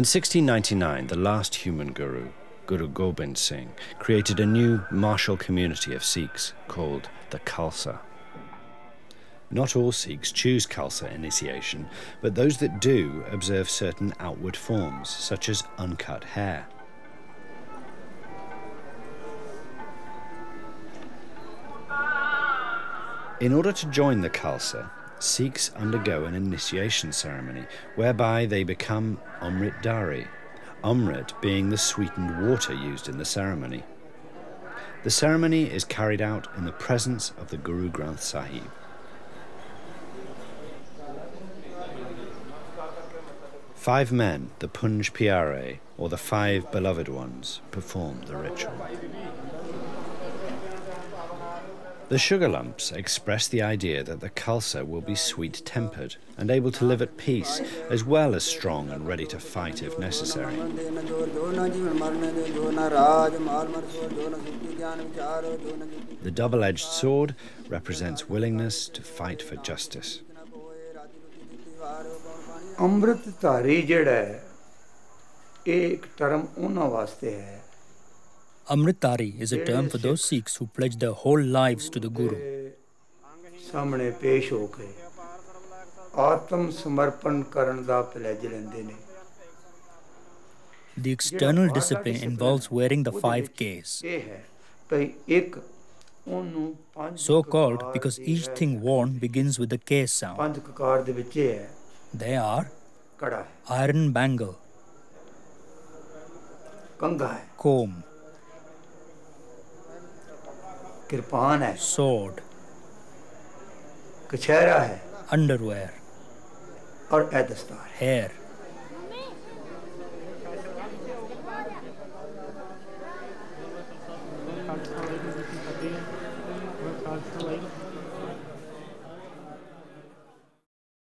In 1699, the last human guru, Guru Gobind Singh, created a new martial community of Sikhs called the Khalsa. Not all Sikhs choose Khalsa initiation, but those that do observe certain outward forms, such as uncut hair. In order to join the Khalsa, Sikhs undergo an initiation ceremony whereby they become Amrit Dhari, Amrit being the sweetened water used in the ceremony. The ceremony is carried out in the presence of the Guru Granth Sahib. Five men, the Punj Pyare, or the five beloved ones, perform the ritual. The sugar lumps express the idea that the Khalsa will be sweet tempered and able to live at peace, as well as strong and ready to fight if necessary. The double edged sword represents willingness to fight for justice. ਅੰਮ੍ਰਿਤ ਧਾਰੀ ਜਿਹੜਾ ਹੈ ਇਹ ਇੱਕ term ਉਹਨਾਂ ਵਾਸਤੇ ਹੈ Amritdhari is a term for those Sikhs who pledge their whole lives to the Guru. The external discipline involves wearing the five Ks. So called because each thing worn begins with the K sound. They are iron bangle, comb, कृपान है। सोड कचहरा है। Underwear और ए दस्तार hair